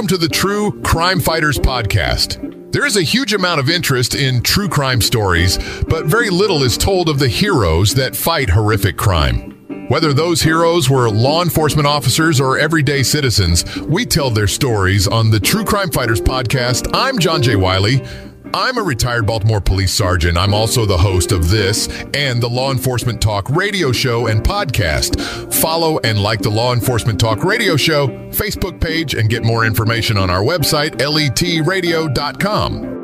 welcome to the True Crime Fighters podcast. There is a huge amount of interest in true crime stories, but very little is told of the heroes that fight horrific crime. Whether those heroes were law enforcement officers or everyday citizens, we tell their stories on the True Crime Fighters podcast. I'm John J. Wiley. I'm a retired Baltimore police sergeant. I'm also the host of this and the Law Enforcement Talk radio show and podcast. Follow and like the Law Enforcement Talk radio show Facebook page and get more information on our website, letradio.com.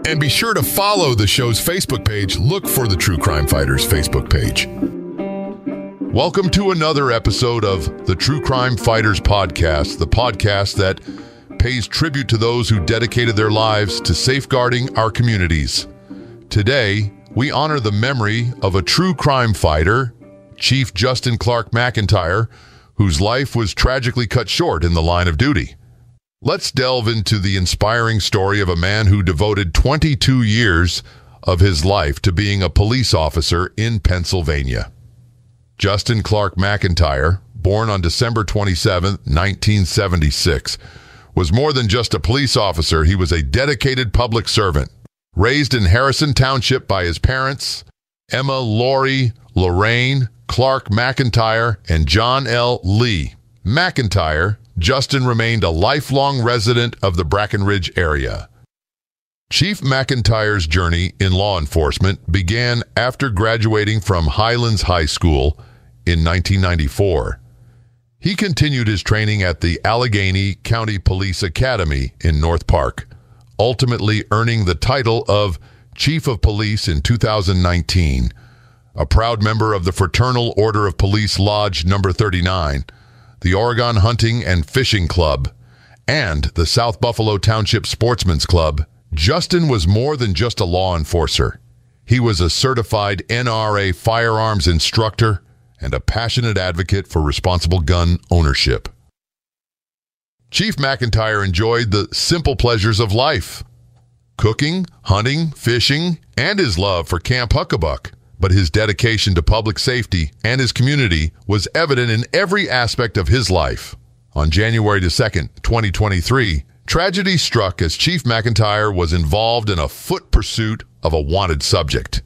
And be sure to follow the show's Facebook page. Look for the True Crime Fighters Facebook page. Welcome to another episode of the True Crime Fighters podcast, the podcast that pays tribute to those who dedicated their lives to safeguarding our communities. Today, we honor the memory of a true crime fighter, Chief Justin Clark McIntire, whose life was tragically cut short in the line of duty. Let's delve into the inspiring story of a man who devoted 22 years of his life to being a police officer in Pennsylvania. Justin Clark McIntire, born on December 27, 1976, was more than just a police officer, he was a dedicated public servant. Raised in Harrison Township by his parents, Emma Laurie Lorraine Clark McIntire and John L. Lee McIntire, Justin remained a lifelong resident of the Brackenridge area. Chief McIntire's journey in law enforcement began after graduating from Highlands High School in 1994. He continued his training at the Allegheny County Police Academy in North Park, ultimately earning the title of Chief of Police in 2019, a proud member of the Fraternal Order of Police Lodge Number 39, the Oregon Hunting and Fishing Club, and the South Buffalo Township Sportsman's Club. Justin was more than just a law enforcer. He was a certified NRA firearms instructor and a passionate advocate for responsible gun ownership. Chief McIntire enjoyed the simple pleasures of life cooking, hunting, fishing, and his love for Camp Huckabuck. But his dedication to public safety and his community was evident in every aspect of his life. On January 2, 2023, tragedy struck as Chief McIntire was involved in a foot pursuit of a wanted subject.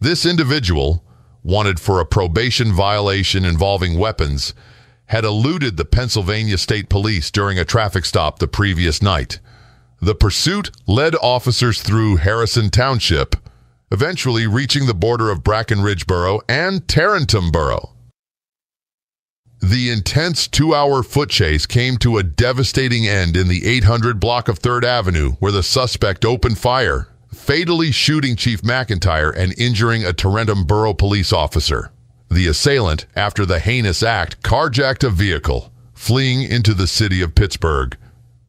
This individual, wanted for a probation violation involving weapons, had eluded the Pennsylvania State Police during a traffic stop the previous night. The pursuit led officers through Harrison Township, eventually reaching the border of Brackenridge Borough and Tarentum Borough. The intense two hour foot chase came to a devastating end in the 800 block of 3rd Avenue, where the suspect opened fire, fatally shooting Chief McIntire and injuring a Tarentum Borough police officer. The assailant, after the heinous act, carjacked a vehicle, fleeing into the city of Pittsburgh.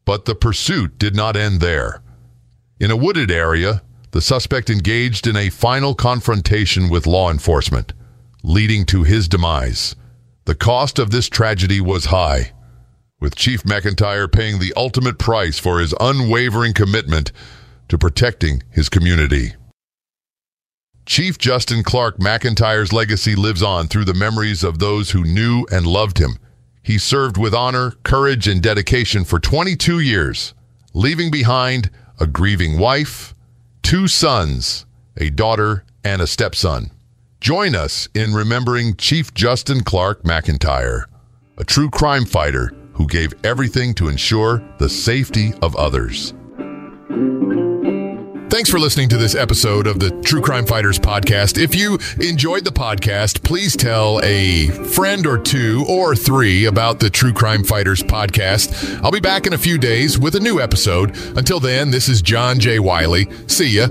But the pursuit did not end there. In a wooded area, the suspect engaged in a final confrontation with law enforcement, leading to his demise. The cost of this tragedy was high, with Chief McIntire paying the ultimate price for his unwavering commitment to protecting his community. Chief Justin Clark McIntire's legacy lives on through the memories of those who knew and loved him. He served with honor, courage, and dedication for 22 years, leaving behind a grieving wife, two sons, a daughter, and a stepson. Join us in remembering Chief Justin Clark McIntire, a true crime fighter who gave everything to ensure the safety of others. Thanks for listening to this episode of the True Crime Fighters podcast. If you enjoyed the podcast, please tell a friend or two or three about the True Crime Fighters podcast. I'll be back in a few days with a new episode. Until then, this is John J. Wiley. See ya.